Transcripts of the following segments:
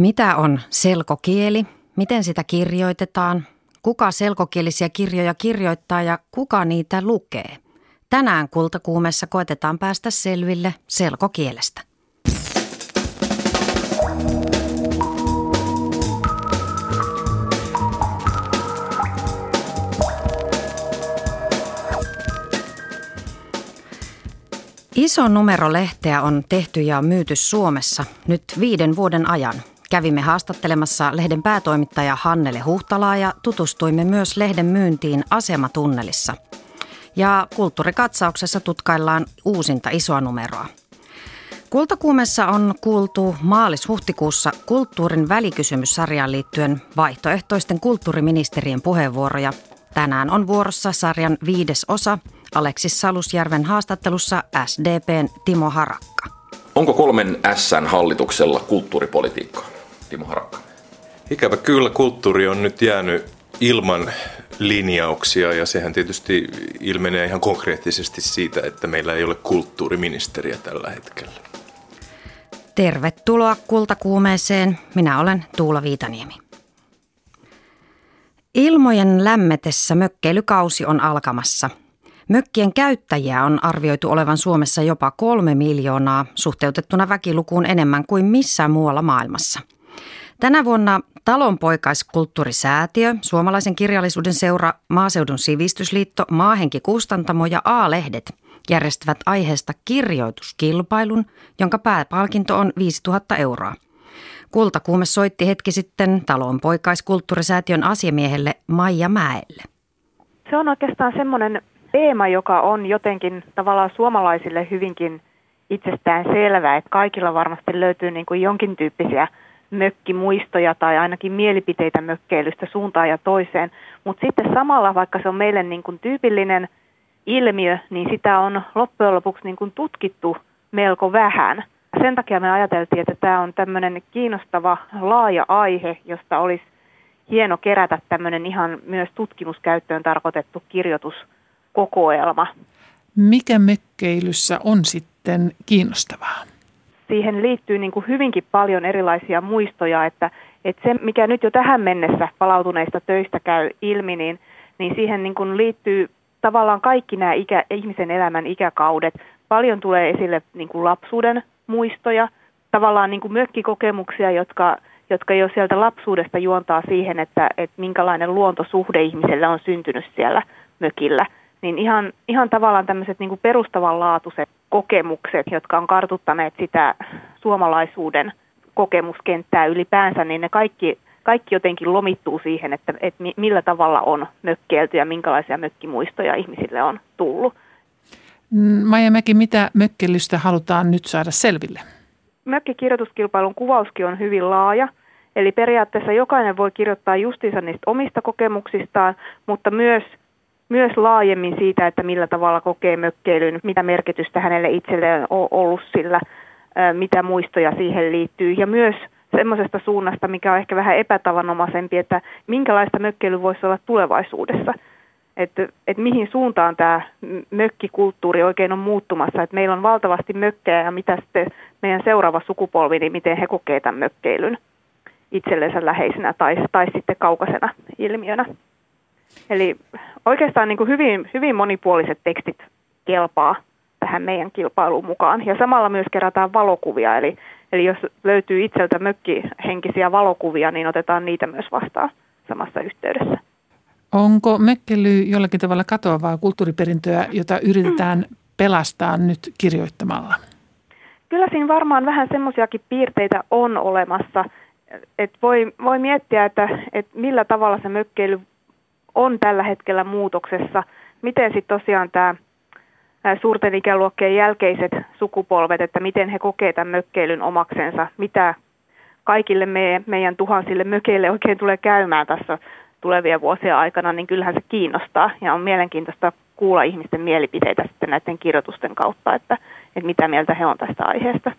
Mitä on selkokieli? Miten sitä kirjoitetaan? Kuka selkokielisiä kirjoja kirjoittaa ja kuka niitä lukee? Tänään kultakuumessa koetetaan päästä selville selkokielestä. Iso numero lehteä on tehty ja myyty Suomessa nyt viiden vuoden ajan. Kävimme haastattelemassa lehden päätoimittaja Hannele Huhtalaa ja tutustuimme myös lehden myyntiin asematunnelissa. Ja kulttuurikatsauksessa tutkaillaan uusinta isoa numeroa. Kultakuumessa on kuultu maalis-huhtikuussa kulttuurin välikysymyssarjaan liittyen vaihtoehtoisten kulttuuriministerien puheenvuoroja. Tänään on vuorossa sarjan viides osa – Aleksis Salusjärven haastattelussa SDPn Timo Harakka. Onko kolmen Sn hallituksella kulttuuripolitiikkaa, Timo Harakka? Ikävä kyllä kulttuuri on nyt jäänyt ilman linjauksia ja sehän tietysti ilmenee ihan konkreettisesti siitä, että meillä ei ole kulttuuriministeriä tällä hetkellä. Tervetuloa kultakuumeeseen. Minä olen Tuula Viitaniemi. Ilmojen lämmetessä mökkeilykausi on alkamassa – Mökkien käyttäjiä on arvioitu olevan Suomessa jopa kolme miljoonaa, suhteutettuna väkilukuun enemmän kuin missään muualla maailmassa. Tänä vuonna Talonpoikaiskulttuurisäätiö, Suomalaisen kirjallisuuden seura, Maaseudun sivistysliitto, Maahenki Kustantamo ja A-lehdet järjestävät aiheesta kirjoituskilpailun, jonka pääpalkinto on 5000 euroa. Kultakuume soitti hetki sitten Talonpoikaiskulttuurisäätiön asiamiehelle Maija Mäelle. Se on oikeastaan semmoinen teema, joka on jotenkin tavallaan suomalaisille hyvinkin itsestään selvää, että kaikilla varmasti löytyy niin kuin jonkin tyyppisiä mökkimuistoja tai ainakin mielipiteitä mökkeilystä suuntaan ja toiseen. Mutta sitten samalla, vaikka se on meille niin kuin tyypillinen ilmiö, niin sitä on loppujen lopuksi niin kuin tutkittu melko vähän. Sen takia me ajateltiin, että tämä on tämmöinen kiinnostava laaja aihe, josta olisi hieno kerätä tämmöinen ihan myös tutkimuskäyttöön tarkoitettu kirjoitus – kokoelma. Mikä mökkeilyssä on sitten kiinnostavaa? Siihen liittyy niin kuin hyvinkin paljon erilaisia muistoja, että, että se mikä nyt jo tähän mennessä palautuneista töistä käy ilmi, niin, niin siihen niin kuin liittyy tavallaan kaikki nämä ikä, ihmisen elämän ikäkaudet. Paljon tulee esille niin kuin lapsuuden muistoja, tavallaan niin kuin mökkikokemuksia, jotka, jotka jo sieltä lapsuudesta juontaa siihen, että, että minkälainen luontosuhde ihmiselle on syntynyt siellä mökillä – niin ihan, ihan tavallaan tämmöiset niin kuin perustavanlaatuiset kokemukset, jotka on kartuttaneet sitä suomalaisuuden kokemuskenttää ylipäänsä, niin ne kaikki, kaikki jotenkin lomittuu siihen, että, että millä tavalla on mökkeilty ja minkälaisia mökkimuistoja ihmisille on tullut. Mm, Maija Mäki, mitä mökkelystä halutaan nyt saada selville? Mökkikirjoituskilpailun kuvauskin on hyvin laaja. Eli periaatteessa jokainen voi kirjoittaa justiinsa niistä omista kokemuksistaan, mutta myös – myös laajemmin siitä, että millä tavalla kokee mökkeilyn, mitä merkitystä hänelle itselleen on ollut sillä, mitä muistoja siihen liittyy. Ja myös semmoisesta suunnasta, mikä on ehkä vähän epätavanomaisempi, että minkälaista mökkeily voisi olla tulevaisuudessa. Että et mihin suuntaan tämä mökkikulttuuri oikein on muuttumassa. Että meillä on valtavasti mökkejä ja mitä sitten meidän seuraava sukupolvi, niin miten he kokee tämän mökkeilyn itsellensä läheisenä tai, tai sitten kaukaisena ilmiönä. Eli oikeastaan niin kuin hyvin, hyvin monipuoliset tekstit kelpaa tähän meidän kilpailuun mukaan. Ja samalla myös kerätään valokuvia, eli, eli jos löytyy itseltä mökkihenkisiä valokuvia, niin otetaan niitä myös vastaan samassa yhteydessä. Onko mökkely jollakin tavalla katoavaa kulttuuriperintöä, jota yritetään pelastaa nyt kirjoittamalla? Kyllä siinä varmaan vähän semmoisiakin piirteitä on olemassa. Et voi, voi miettiä, että, että millä tavalla se mökkeily on tällä hetkellä muutoksessa. Miten sitten tosiaan tämä suurten ikäluokkien jälkeiset sukupolvet, että miten he kokevat tämän mökkeilyn omaksensa, mitä kaikille meidän, meidän tuhansille mökeille oikein tulee käymään tässä tulevien vuosien aikana, niin kyllähän se kiinnostaa ja on mielenkiintoista kuulla ihmisten mielipiteitä sitten näiden kirjoitusten kautta, että, että mitä mieltä he on tästä aiheesta.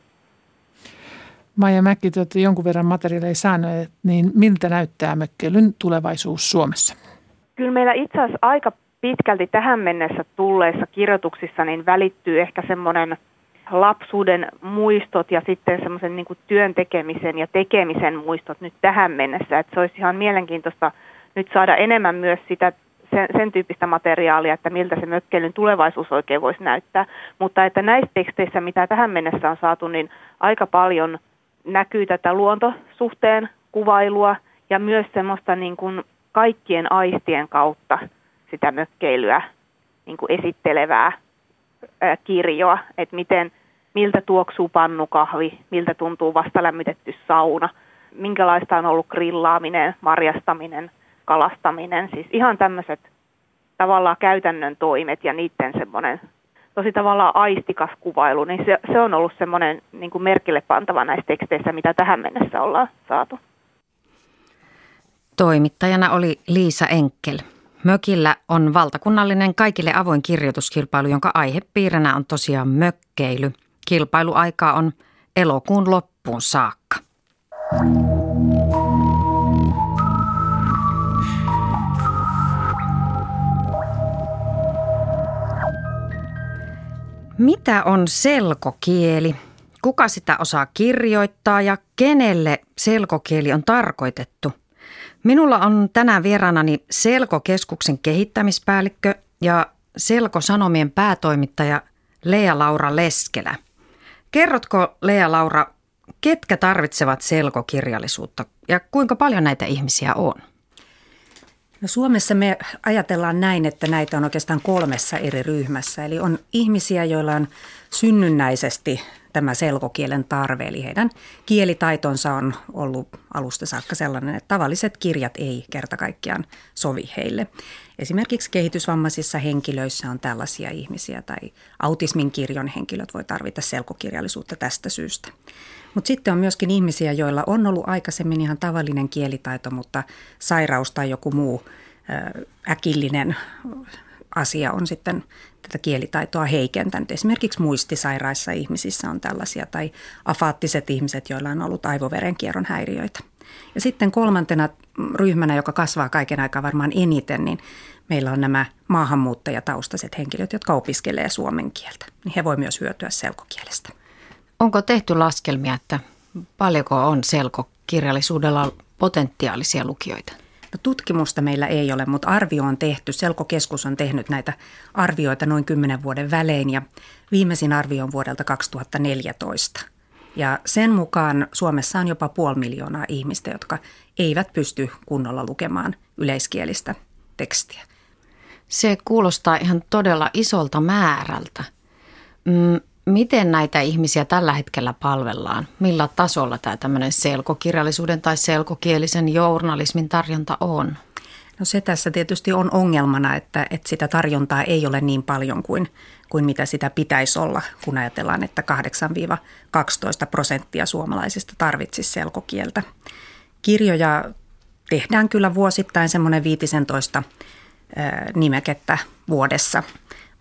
Maija Mäkki, te jonkun verran materiaaleja saaneet, niin miltä näyttää mökkeilyn tulevaisuus Suomessa? Kyllä meillä itse asiassa aika pitkälti tähän mennessä tulleissa kirjoituksissa niin välittyy ehkä semmoinen lapsuuden muistot ja sitten semmoisen niin työn tekemisen ja tekemisen muistot nyt tähän mennessä. Että se olisi ihan mielenkiintoista nyt saada enemmän myös sitä sen, sen tyyppistä materiaalia, että miltä se mökkeilyn tulevaisuus oikein voisi näyttää. Mutta että näissä teksteissä, mitä tähän mennessä on saatu, niin aika paljon näkyy tätä luontosuhteen kuvailua ja myös semmoista niin kuin kaikkien aistien kautta sitä mökkeilyä niin kuin esittelevää ää, kirjoa, että miten, miltä tuoksuu pannukahvi, miltä tuntuu vasta lämmitetty sauna, minkälaista on ollut grillaaminen, marjastaminen, kalastaminen, siis ihan tämmöiset tavallaan käytännön toimet ja niiden semmoinen tosi tavallaan aistikas kuvailu, niin se, se on ollut semmoinen niin merkille pantava näissä teksteissä, mitä tähän mennessä ollaan saatu. Toimittajana oli Liisa Enkel. Mökillä on valtakunnallinen kaikille avoin kirjoituskilpailu, jonka aihepiirinä on tosiaan mökkeily. Kilpailuaika on elokuun loppuun saakka. Mitä on selkokieli? Kuka sitä osaa kirjoittaa ja kenelle selkokieli on tarkoitettu? Minulla on tänään vieraanani Selkokeskuksen kehittämispäällikkö ja Selko-sanomien päätoimittaja Lea-Laura Leskelä. Kerrotko Lea-Laura, ketkä tarvitsevat selkokirjallisuutta ja kuinka paljon näitä ihmisiä on? No Suomessa me ajatellaan näin, että näitä on oikeastaan kolmessa eri ryhmässä. Eli on ihmisiä, joilla on synnynnäisesti tämä selkokielen tarve, eli heidän kielitaitonsa on ollut alusta saakka sellainen, että tavalliset kirjat ei kerta kaikkiaan sovi heille. Esimerkiksi kehitysvammaisissa henkilöissä on tällaisia ihmisiä tai autismin kirjon henkilöt voi tarvita selkokirjallisuutta tästä syystä. Mutta sitten on myöskin ihmisiä, joilla on ollut aikaisemmin ihan tavallinen kielitaito, mutta sairaus tai joku muu äkillinen asia on sitten tätä kielitaitoa heikentänyt. Esimerkiksi muistisairaissa ihmisissä on tällaisia tai afaattiset ihmiset, joilla on ollut aivoverenkierron häiriöitä. Ja sitten kolmantena ryhmänä, joka kasvaa kaiken aikaa varmaan eniten, niin meillä on nämä maahanmuuttajataustaiset henkilöt, jotka opiskelee suomen kieltä. Niin he voi myös hyötyä selkokielestä. Onko tehty laskelmia, että paljonko on selkokirjallisuudella potentiaalisia lukijoita? No, tutkimusta meillä ei ole, mutta arvio on tehty. Selkokeskus on tehnyt näitä arvioita noin kymmenen vuoden välein ja viimeisin arvio on vuodelta 2014. Ja sen mukaan Suomessa on jopa puoli miljoonaa ihmistä, jotka eivät pysty kunnolla lukemaan yleiskielistä tekstiä. Se kuulostaa ihan todella isolta määrältä. Mm, Miten näitä ihmisiä tällä hetkellä palvellaan? Millä tasolla tämä tämmöinen selkokirjallisuuden tai selkokielisen journalismin tarjonta on? No se tässä tietysti on ongelmana, että, että sitä tarjontaa ei ole niin paljon kuin, kuin mitä sitä pitäisi olla, kun ajatellaan, että 8-12 prosenttia suomalaisista tarvitsisi selkokieltä. Kirjoja tehdään kyllä vuosittain semmoinen 15 nimekettä vuodessa,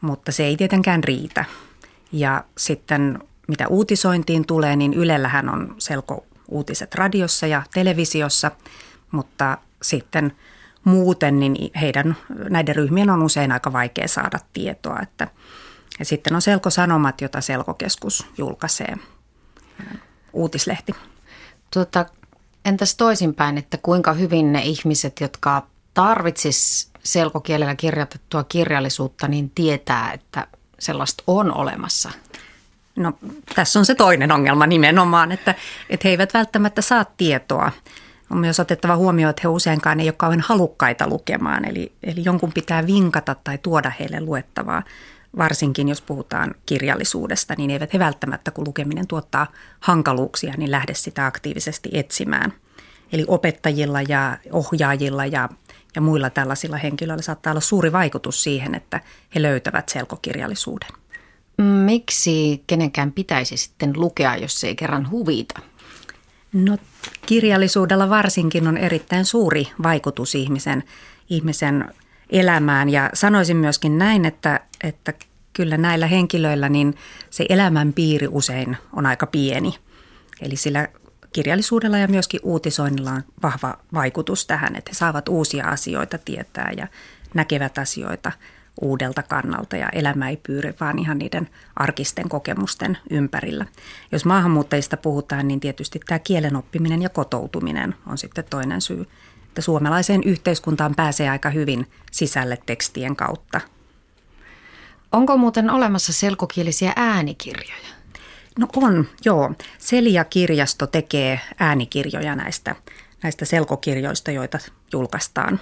mutta se ei tietenkään riitä. Ja sitten mitä uutisointiin tulee, niin Ylellähän on selko uutiset radiossa ja televisiossa, mutta sitten muuten niin heidän, näiden ryhmien on usein aika vaikea saada tietoa. Että, ja sitten on Selko-sanomat, jota Selkokeskus julkaisee, uutislehti. Tuota, entäs toisinpäin, että kuinka hyvin ne ihmiset, jotka tarvitsis selkokielellä kirjoitettua kirjallisuutta, niin tietää, että sellaista on olemassa? No tässä on se toinen ongelma nimenomaan, että, että he eivät välttämättä saa tietoa. On myös otettava huomioon, että he useinkaan ei ole kauhean halukkaita lukemaan, eli, eli jonkun pitää vinkata tai tuoda heille luettavaa. Varsinkin jos puhutaan kirjallisuudesta, niin eivät he välttämättä, kun lukeminen tuottaa hankaluuksia, niin lähde sitä aktiivisesti etsimään. Eli opettajilla ja ohjaajilla ja ja muilla tällaisilla henkilöillä saattaa olla suuri vaikutus siihen, että he löytävät selkokirjallisuuden. Miksi kenenkään pitäisi sitten lukea, jos se ei kerran huvita? No kirjallisuudella varsinkin on erittäin suuri vaikutus ihmisen, ihmisen elämään ja sanoisin myöskin näin, että, että kyllä näillä henkilöillä niin se elämänpiiri usein on aika pieni. Eli sillä kirjallisuudella ja myöskin uutisoinnilla on vahva vaikutus tähän, että he saavat uusia asioita tietää ja näkevät asioita uudelta kannalta ja elämä ei pyöri vaan ihan niiden arkisten kokemusten ympärillä. Jos maahanmuuttajista puhutaan, niin tietysti tämä kielen oppiminen ja kotoutuminen on sitten toinen syy, että suomalaiseen yhteiskuntaan pääsee aika hyvin sisälle tekstien kautta. Onko muuten olemassa selkokielisiä äänikirjoja? No on, joo. Celia-kirjasto tekee äänikirjoja näistä, näistä selkokirjoista, joita julkaistaan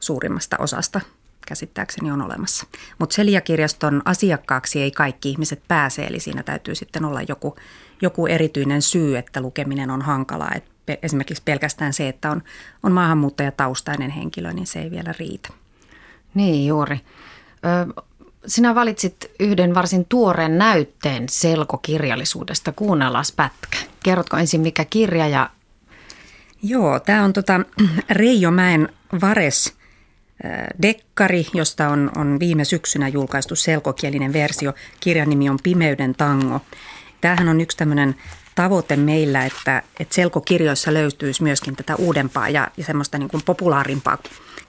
suurimmasta osasta käsittääkseni on olemassa. Mutta Celia-kirjaston asiakkaaksi ei kaikki ihmiset pääse, eli siinä täytyy sitten olla joku, joku erityinen syy, että lukeminen on hankalaa. Et esimerkiksi pelkästään se, että on, on maahanmuuttajataustainen henkilö, niin se ei vielä riitä. Niin juuri. Ö, sinä valitsit yhden varsin tuoreen näytteen selkokirjallisuudesta. Kuunnellaan pätkä. Kerrotko ensin mikä kirja ja... Joo, tämä on tota Reijo Mäen Vares dekkari, josta on, on viime syksynä julkaistu selkokielinen versio. Kirjan nimi on Pimeyden tango. Tämähän on yksi tämmöinen tavoite meillä, että, että selkokirjoissa löytyisi myöskin tätä uudempaa ja, ja semmoista niin kuin populaarimpaa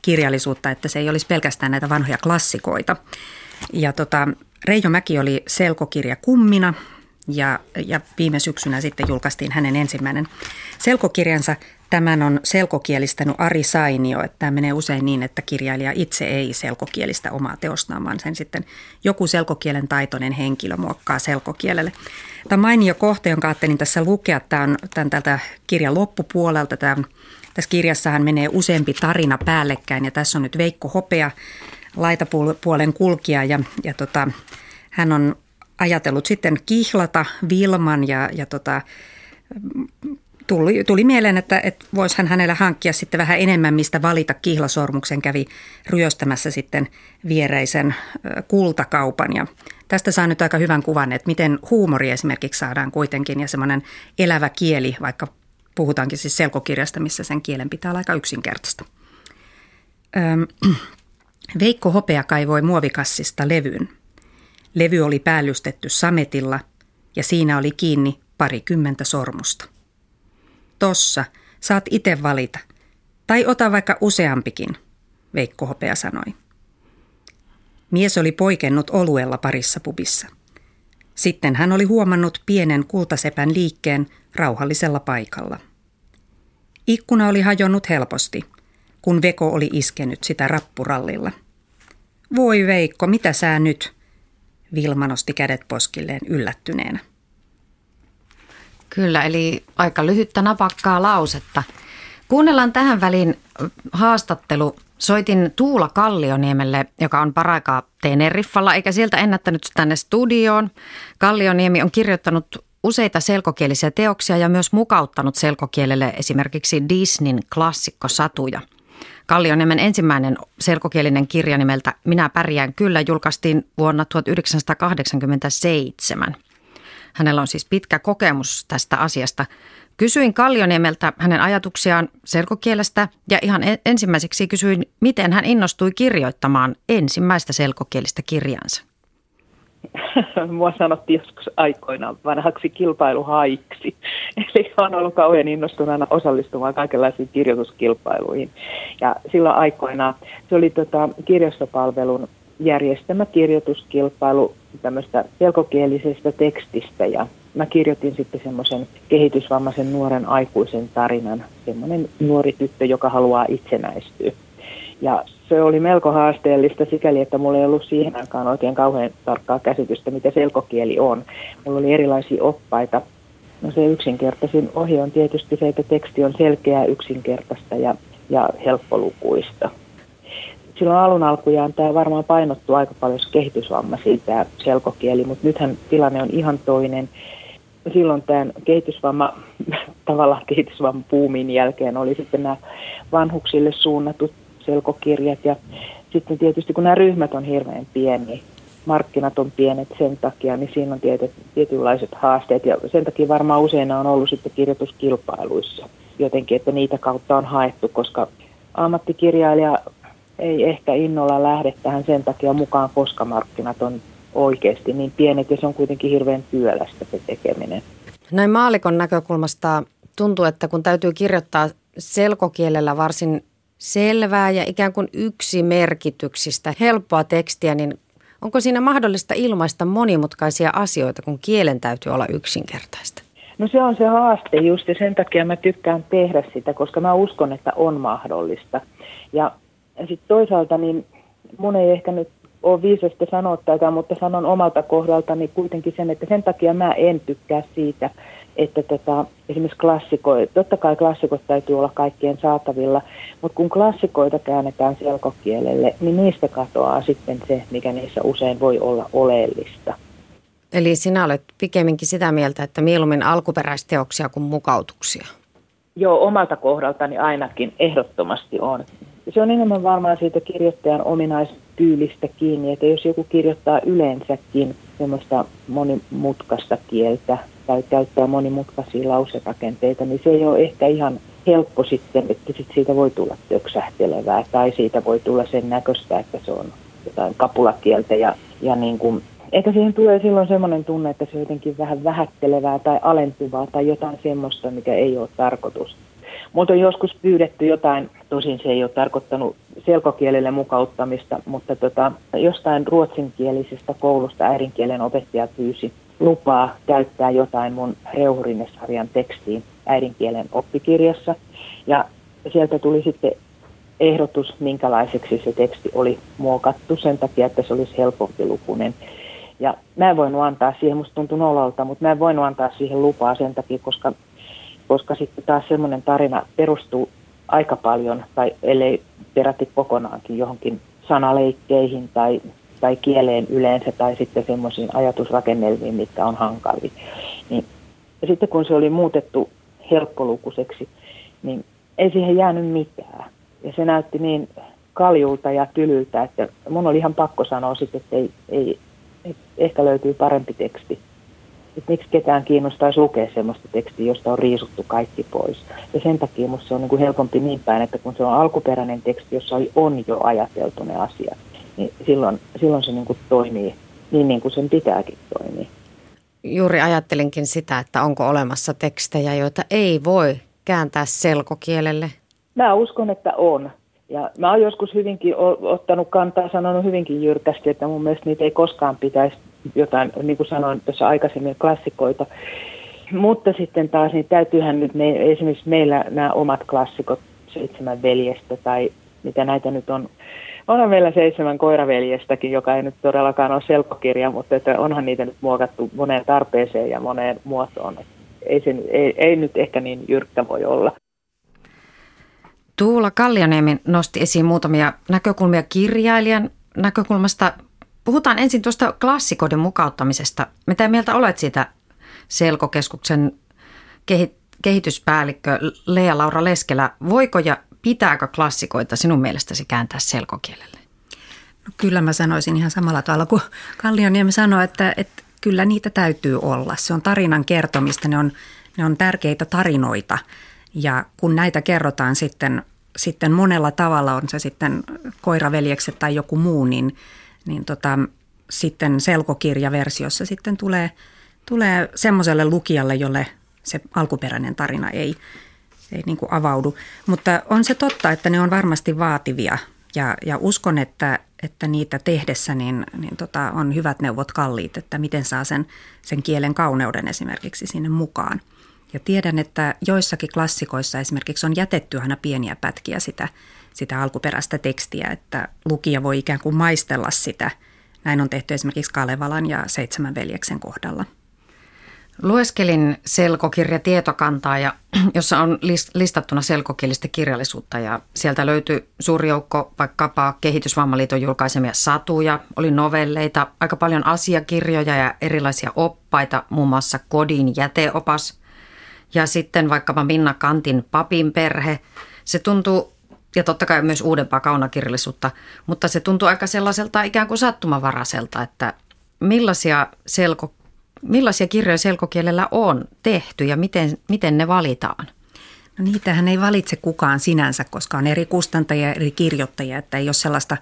kirjallisuutta, että se ei olisi pelkästään näitä vanhoja klassikoita. Ja tota, Reijo Mäki oli selkokirja kummina ja, ja viime syksynä sitten julkaistiin hänen ensimmäinen selkokirjansa. Tämän on selkokielistänyt Ari Sainio, että tämä menee usein niin, että kirjailija itse ei selkokielistä omaa teostaan, vaan sen sitten joku selkokielen taitoinen henkilö muokkaa selkokielelle. Tämä mainio kohta, jonka ajattelin tässä lukea, tämä on tämän tältä kirjan loppupuolelta. Tämä, tässä kirjassahan menee useampi tarina päällekkäin ja tässä on nyt Veikko Hopea, laitapuolen kulkija ja, ja tota, hän on ajatellut sitten kihlata Vilman ja, ja tota, tuli, tuli mieleen, että, että voisi hän hänellä hankkia sitten vähän enemmän, mistä valita kihlasormuksen. Kävi ryöstämässä sitten viereisen kultakaupan ja tästä saa nyt aika hyvän kuvan, että miten huumori esimerkiksi saadaan kuitenkin ja semmoinen elävä kieli, vaikka puhutaankin siis selkokirjasta, missä sen kielen pitää olla aika yksinkertaista. Veikko Hopea kaivoi muovikassista levyn. Levy oli päällystetty sametilla ja siinä oli kiinni parikymmentä sormusta. Tossa, saat itse valita. Tai ota vaikka useampikin, Veikko Hopea sanoi. Mies oli poikennut oluella parissa pubissa. Sitten hän oli huomannut pienen kultasepän liikkeen rauhallisella paikalla. Ikkuna oli hajonnut helposti, kun Veko oli iskenyt sitä rappurallilla. Voi Veikko, mitä sä nyt? Vilma nosti kädet poskilleen yllättyneenä. Kyllä, eli aika lyhyttä napakkaa lausetta. Kuunnellaan tähän väliin haastattelu. Soitin Tuula Kallioniemelle, joka on paraikaa Teneriffalla, eikä sieltä ennättänyt tänne studioon. Kallioniemi on kirjoittanut useita selkokielisiä teoksia ja myös mukauttanut selkokielelle esimerkiksi Disneyn klassikkosatuja. Kallioniemen ensimmäinen selkokielinen kirja nimeltä Minä pärjään kyllä julkaistiin vuonna 1987. Hänellä on siis pitkä kokemus tästä asiasta. Kysyin Kallioniemeltä hänen ajatuksiaan selkokielestä ja ihan ensimmäiseksi kysyin, miten hän innostui kirjoittamaan ensimmäistä selkokielistä kirjansa. Mua sanottiin joskus aikoinaan vanhaksi kilpailuhaiksi. Eli olen ollut kauhean innostuneena osallistumaan kaikenlaisiin kirjoituskilpailuihin. Ja silloin aikoinaan se oli tota, kirjastopalvelun järjestämä kirjoituskilpailu tämmöistä selkokielisestä tekstistä ja mä kirjoitin sitten semmoisen kehitysvammaisen nuoren aikuisen tarinan, semmoinen nuori tyttö, joka haluaa itsenäistyä. Ja se oli melko haasteellista sikäli, että mulla ei ollut siihen aikaan oikein kauhean tarkkaa käsitystä, mitä selkokieli on. Mulla oli erilaisia oppaita. No se yksinkertaisin ohje on tietysti se, että teksti on selkeää, yksinkertaista ja, ja helppolukuista silloin alun alkujaan tämä varmaan painottuu aika paljon kehitysvammaisiin tämä selkokieli, mutta nythän tilanne on ihan toinen. Silloin tämän kehitysvamma, tavallaan kehitysvamman puumin jälkeen oli sitten nämä vanhuksille suunnatut selkokirjat ja sitten tietysti kun nämä ryhmät on hirveän pieniä, markkinat on pienet sen takia, niin siinä on tietyt, tietynlaiset haasteet ja sen takia varmaan usein on ollut sitten kirjoituskilpailuissa jotenkin, että niitä kautta on haettu, koska ammattikirjailija ei ehkä innolla lähde tähän sen takia mukaan, koska markkinat on oikeasti niin pienet ja se on kuitenkin hirveän työlästä se tekeminen. Näin maalikon näkökulmasta tuntuu, että kun täytyy kirjoittaa selkokielellä varsin selvää ja ikään kuin yksi merkityksistä, helppoa tekstiä, niin onko siinä mahdollista ilmaista monimutkaisia asioita, kun kielen täytyy olla yksinkertaista? No se on se haaste just ja sen takia mä tykkään tehdä sitä, koska mä uskon, että on mahdollista. Ja sitten toisaalta niin mun ei ehkä nyt ole viisasta sanoa tätä, mutta sanon omalta kohdaltani kuitenkin sen, että sen takia mä en tykkää siitä, että tota, esimerkiksi klassikoita, totta kai klassikot täytyy olla kaikkien saatavilla, mutta kun klassikoita käännetään selkokielelle, niin niistä katoaa sitten se, mikä niissä usein voi olla oleellista. Eli sinä olet pikemminkin sitä mieltä, että mieluummin alkuperäisteoksia kuin mukautuksia? Joo, omalta kohdaltani ainakin ehdottomasti on. Se on enemmän varmaan siitä kirjoittajan ominaistyylistä kiinni, että jos joku kirjoittaa yleensäkin semmoista monimutkaista kieltä tai käyttää monimutkaisia lauserakenteita, niin se ei ole ehkä ihan helppo sitten, että sit siitä voi tulla töksähtelevää tai siitä voi tulla sen näköistä, että se on jotain kapulakieltä ja, ja niin kuin Ehkä siihen tulee silloin semmoinen tunne, että se on jotenkin vähän vähättelevää tai alentuvaa tai jotain semmoista, mikä ei ole tarkoitus. Mutta on joskus pyydetty jotain, tosin se ei ole tarkoittanut selkokielelle mukauttamista, mutta tota, jostain ruotsinkielisestä koulusta äidinkielen opettaja pyysi lupaa käyttää jotain mun Reuhurinne-sarjan tekstiin äidinkielen oppikirjassa. Ja sieltä tuli sitten ehdotus, minkälaiseksi se teksti oli muokattu sen takia, että se olisi helpompi lukunen. Ja mä en voinut antaa siihen, musta tuntui nololta, mutta mä en voinut antaa siihen lupaa sen takia, koska, koska sitten taas semmoinen tarina perustuu aika paljon, tai ellei peräti kokonaankin johonkin sanaleikkeihin tai, tai kieleen yleensä, tai sitten semmoisiin ajatusrakennelmiin, mitkä on hankalia. Niin, ja sitten kun se oli muutettu helppolukuiseksi, niin ei siihen jäänyt mitään. Ja se näytti niin kaljulta ja tylyltä, että mun oli ihan pakko sanoa sitten, että ei, ei, ehkä löytyy parempi teksti. Että miksi ketään kiinnostaisi lukea sellaista tekstiä, josta on riisuttu kaikki pois. Ja sen takia minusta se on niin kuin helpompi niin päin, että kun se on alkuperäinen teksti, jossa on jo ajateltu ne asiat, niin silloin, silloin se niin kuin toimii niin, niin kuin sen pitääkin toimia. Juuri ajattelinkin sitä, että onko olemassa tekstejä, joita ei voi kääntää selkokielelle. Mä uskon, että on. Ja mä oon joskus hyvinkin ottanut kantaa, sanonut hyvinkin jyrkästi, että mun mielestä niitä ei koskaan pitäisi jotain, niin kuin sanoin tuossa aikaisemmin, klassikoita. Mutta sitten taas, niin täytyyhän nyt, me, esimerkiksi meillä nämä omat klassikot, Seitsemän veljestä tai mitä näitä nyt on, onhan meillä Seitsemän koiraveljestäkin, joka ei nyt todellakaan ole selkokirja, mutta että onhan niitä nyt muokattu moneen tarpeeseen ja moneen muotoon. Ei, se, ei, ei nyt ehkä niin jyrkkä voi olla. Tuula Kallioniemi nosti esiin muutamia näkökulmia kirjailijan näkökulmasta. Puhutaan ensin tuosta klassikoiden mukauttamisesta. Mitä mieltä olet siitä Selkokeskuksen kehityspäällikkö Lea-Laura Leskelä? Voiko ja pitääkö klassikoita sinun mielestäsi kääntää selkokielelle? No kyllä mä sanoisin ihan samalla tavalla kuin Kallioniemi sanoi, että, että kyllä niitä täytyy olla. Se on tarinan kertomista, ne on, ne on tärkeitä tarinoita – ja kun näitä kerrotaan sitten, sitten monella tavalla, on se sitten koiraveljekset tai joku muu, niin, niin tota, sitten selkokirjaversiossa sitten tulee, tulee semmoiselle lukijalle, jolle se alkuperäinen tarina ei, ei niin kuin avaudu. Mutta on se totta, että ne on varmasti vaativia ja, ja uskon, että, että niitä tehdessä niin, niin tota, on hyvät neuvot kalliit, että miten saa sen, sen kielen kauneuden esimerkiksi sinne mukaan. Ja tiedän, että joissakin klassikoissa esimerkiksi on jätetty aina pieniä pätkiä sitä, sitä alkuperäistä tekstiä, että lukija voi ikään kuin maistella sitä. Näin on tehty esimerkiksi Kalevalan ja Seitsemän veljeksen kohdalla. Lueskelin selkokirja tietokantaa, ja, jossa on listattuna selkokielistä kirjallisuutta ja sieltä löytyy suuri joukko vaikkapa Kehitysvammaliiton julkaisemia satuja, oli novelleita, aika paljon asiakirjoja ja erilaisia oppaita, muun muassa kodin jäteopas – ja sitten vaikkapa Minna Kantin papin perhe. Se tuntuu, ja totta kai myös uudempaa kaunakirjallisuutta, mutta se tuntuu aika sellaiselta ikään kuin sattumavaraiselta, että millaisia, selko, millaisia kirjoja selkokielellä on tehty ja miten, miten ne valitaan? No niitähän ei valitse kukaan sinänsä, koska on eri kustantajia ja eri kirjoittajia, että ei ole sellaista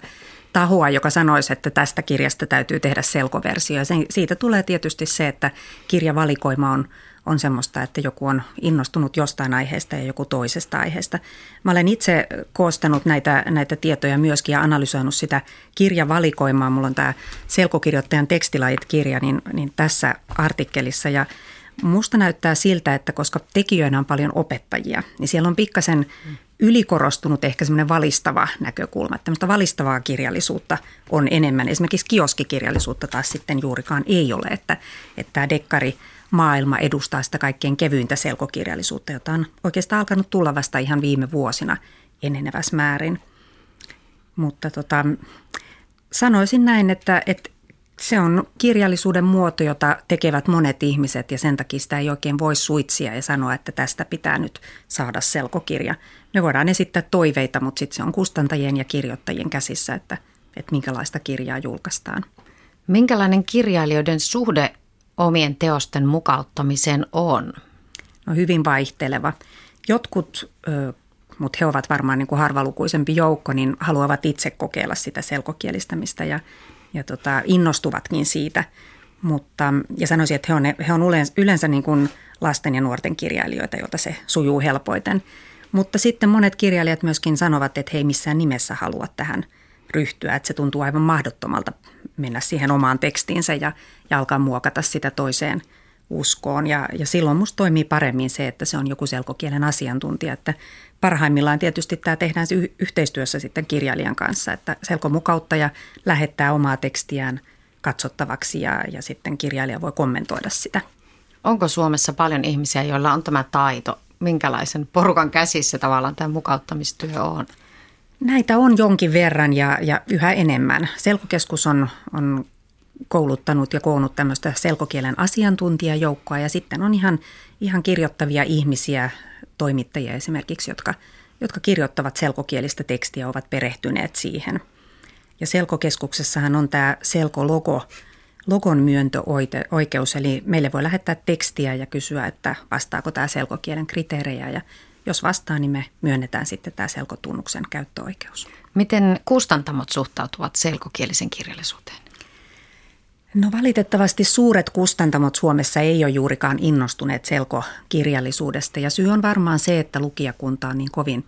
tahoa, joka sanoisi, että tästä kirjasta täytyy tehdä selkoversio. Ja siitä tulee tietysti se, että kirjavalikoima on, on semmoista, että joku on innostunut jostain aiheesta ja joku toisesta aiheesta. Mä olen itse koostanut näitä, näitä tietoja myöskin ja analysoinut sitä kirjavalikoimaa. Mulla on tämä selkokirjoittajan tekstilajit-kirja niin, niin tässä artikkelissa ja Musta näyttää siltä, että koska tekijöinä on paljon opettajia, niin siellä on pikkasen ylikorostunut ehkä semmoinen valistava näkökulma. Tämmöistä valistavaa kirjallisuutta on enemmän. Esimerkiksi kioskikirjallisuutta taas sitten juurikaan ei ole, että, että tämä dekkari maailma edustaa sitä kaikkein kevyintä selkokirjallisuutta, jota on oikeastaan alkanut tulla vasta ihan viime vuosina eneneväs määrin. Mutta tota, sanoisin näin, että, että se on kirjallisuuden muoto, jota tekevät monet ihmiset ja sen takia sitä ei oikein voi suitsia ja sanoa, että tästä pitää nyt saada selkokirja. Me voidaan esittää toiveita, mutta sitten se on kustantajien ja kirjoittajien käsissä, että, että minkälaista kirjaa julkaistaan. Minkälainen kirjailijoiden suhde omien teosten mukauttamiseen on? No hyvin vaihteleva. Jotkut, mutta he ovat varmaan niin kuin harvalukuisempi joukko, niin haluavat itse kokeilla sitä selkokielistämistä ja ja tota, innostuvatkin siitä. Mutta, ja sanoisin, että he on, he on yleensä, yleensä niin kuin lasten ja nuorten kirjailijoita, joilta se sujuu helpoiten. Mutta sitten monet kirjailijat myöskin sanovat, että he ei missään nimessä halua tähän ryhtyä, että se tuntuu aivan mahdottomalta mennä siihen omaan tekstiinsä ja, ja alkaa muokata sitä toiseen uskoon. Ja, ja silloin musta toimii paremmin se, että se on joku selkokielen asiantuntija, että parhaimmillaan tietysti tämä tehdään yhteistyössä sitten kirjailijan kanssa, että selkomukauttaja lähettää omaa tekstiään katsottavaksi ja, ja sitten kirjailija voi kommentoida sitä. Onko Suomessa paljon ihmisiä, joilla on tämä taito? Minkälaisen porukan käsissä tavallaan tämä mukauttamistyö on? Näitä on jonkin verran ja, ja yhä enemmän. Selkokeskus on, on kouluttanut ja koonnut tämmöistä selkokielen asiantuntijajoukkoa ja sitten on ihan, ihan kirjoittavia ihmisiä toimittajia esimerkiksi, jotka, jotka kirjoittavat selkokielistä tekstiä, ovat perehtyneet siihen. Ja selkokeskuksessahan on tämä selkologo, logon myöntöoikeus, eli meille voi lähettää tekstiä ja kysyä, että vastaako tämä selkokielen kriteerejä ja jos vastaa, niin me myönnetään sitten tämä selkotunnuksen käyttöoikeus. Miten kustantamot suhtautuvat selkokielisen kirjallisuuteen? No valitettavasti suuret kustantamot Suomessa ei ole juurikaan innostuneet selkokirjallisuudesta ja syy on varmaan se, että lukijakunta on niin kovin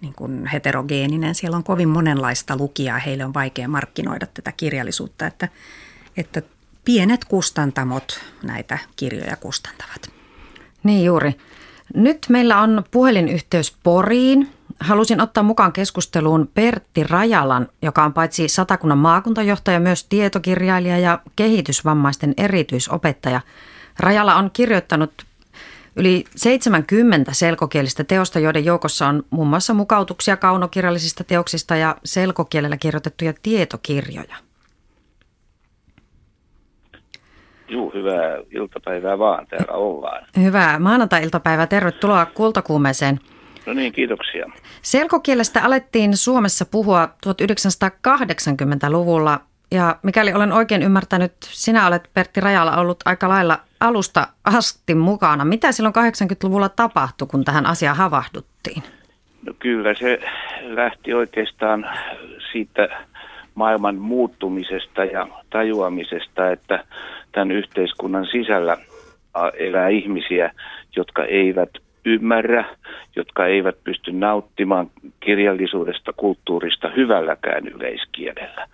niin kuin heterogeeninen. Siellä on kovin monenlaista lukijaa, heille on vaikea markkinoida tätä kirjallisuutta, että, että pienet kustantamot näitä kirjoja kustantavat. Niin juuri. Nyt meillä on puhelinyhteys Poriin halusin ottaa mukaan keskusteluun Pertti Rajalan, joka on paitsi satakunnan maakuntajohtaja, myös tietokirjailija ja kehitysvammaisten erityisopettaja. Rajala on kirjoittanut yli 70 selkokielistä teosta, joiden joukossa on muun muassa mukautuksia kaunokirjallisista teoksista ja selkokielellä kirjoitettuja tietokirjoja. Juu, hyvää iltapäivää vaan. Täällä ollaan. Hyvää maanantai-iltapäivää. Tervetuloa Kultakuumeeseen. No niin, kiitoksia. Selkokielestä alettiin Suomessa puhua 1980-luvulla ja mikäli olen oikein ymmärtänyt, sinä olet Pertti Rajala ollut aika lailla alusta asti mukana. Mitä silloin 80-luvulla tapahtui, kun tähän asiaan havahduttiin? No kyllä se lähti oikeastaan siitä maailman muuttumisesta ja tajuamisesta, että tämän yhteiskunnan sisällä elää ihmisiä, jotka eivät ymmärrä, jotka eivät pysty nauttimaan kirjallisuudesta, kulttuurista hyvälläkään yleiskielellä.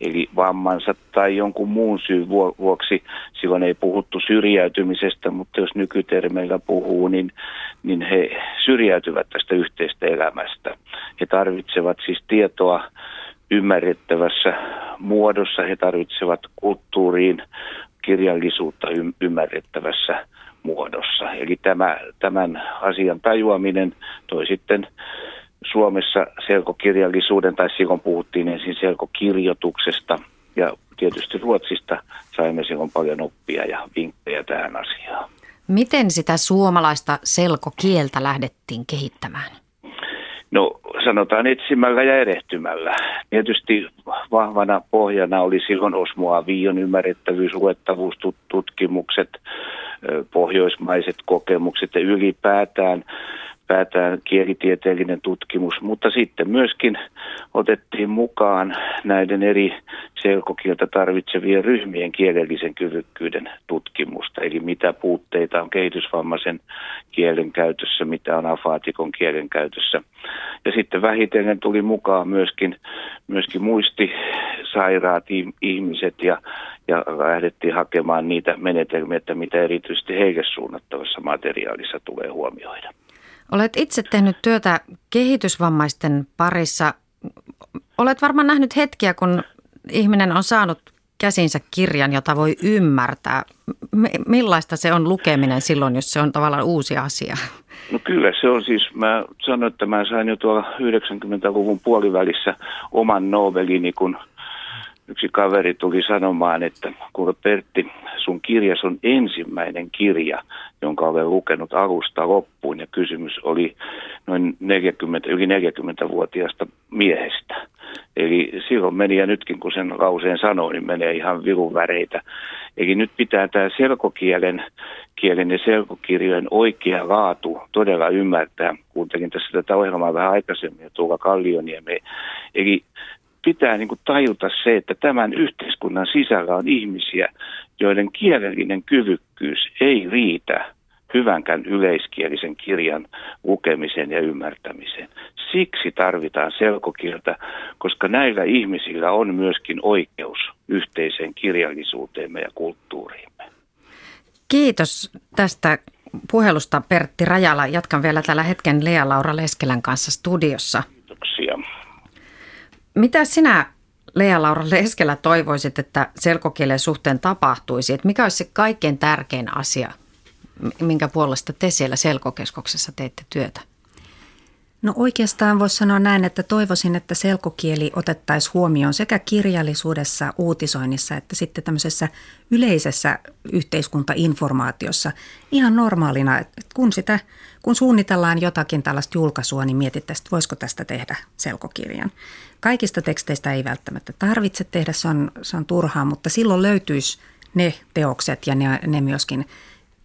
Eli vammansa tai jonkun muun syyn vuoksi, silloin ei puhuttu syrjäytymisestä, mutta jos nykytermeillä puhuu, niin, niin he syrjäytyvät tästä yhteistä elämästä. He tarvitsevat siis tietoa ymmärrettävässä muodossa, he tarvitsevat kulttuuriin, kirjallisuutta ymmärrettävässä muodossa. Eli tämä, tämän asian tajuaminen toi sitten Suomessa selkokirjallisuuden, tai silloin puhuttiin ensin selkokirjoituksesta, ja tietysti Ruotsista saimme silloin paljon oppia ja vinkkejä tähän asiaan. Miten sitä suomalaista selkokieltä lähdettiin kehittämään? No sanotaan etsimällä ja erehtymällä. Tietysti vahvana pohjana oli silloin Osmo Avion ymmärrettävyys, luettavuus, tutkimukset, pohjoismaiset kokemukset ja ylipäätään ylipäätään kielitieteellinen tutkimus, mutta sitten myöskin otettiin mukaan näiden eri selkokieltä tarvitsevien ryhmien kielellisen kyvykkyyden tutkimusta, eli mitä puutteita on kehitysvammaisen kielen käytössä, mitä on afaatikon kielen käytössä. Ja sitten vähitellen tuli mukaan myöskin, myöskin muistisairaat ihmiset ja, ja lähdettiin hakemaan niitä menetelmiä, että mitä erityisesti heille suunnattavassa materiaalissa tulee huomioida. Olet itse tehnyt työtä kehitysvammaisten parissa. Olet varmaan nähnyt hetkiä, kun ihminen on saanut käsinsä kirjan, jota voi ymmärtää. Millaista se on lukeminen silloin, jos se on tavallaan uusi asia? No kyllä se on siis, mä sanoin, että mä sain jo tuolla 90-luvun puolivälissä oman novelini, kun yksi kaveri tuli sanomaan, että kuule Pertti, sun kirjas on ensimmäinen kirja, jonka olen lukenut alusta loppuun. Ja kysymys oli noin 40, yli 40-vuotiaasta miehestä. Eli silloin meni ja nytkin kun sen lauseen sanoo, niin menee ihan virun väreitä. Eli nyt pitää tämä selkokielen kielen ja selkokirjojen oikea laatu todella ymmärtää. Kuuntelin tässä tätä ohjelmaa vähän aikaisemmin ja tuolla Kallioniemi. Eli pitää niin kuin tajuta se, että tämän yhteiskunnan sisällä on ihmisiä, joiden kielellinen kyvykkyys ei riitä hyvänkään yleiskielisen kirjan lukemisen ja ymmärtämiseen. Siksi tarvitaan selkokieltä, koska näillä ihmisillä on myöskin oikeus yhteiseen kirjallisuuteemme ja kulttuuriimme. Kiitos tästä puhelusta Pertti Rajala. Jatkan vielä tällä hetken Lea-Laura Leskelän kanssa studiossa. Kiitoksia. Mitä sinä Lea-Laura Leskelä toivoisit, että selkokielen suhteen tapahtuisi? Että mikä olisi se kaikkein tärkein asia, minkä puolesta te siellä selkokeskuksessa teette työtä? No oikeastaan voisi sanoa näin, että toivoisin, että selkokieli otettaisiin huomioon sekä kirjallisuudessa, uutisoinnissa että sitten tämmöisessä yleisessä yhteiskuntainformaatiossa ihan normaalina, että kun, sitä, kun suunnitellaan jotakin tällaista julkaisua, niin mietittäisiin, että voisiko tästä tehdä selkokirjan. Kaikista teksteistä ei välttämättä tarvitse tehdä, se on, se on turhaa, mutta silloin löytyisi ne teokset ja ne, ne myöskin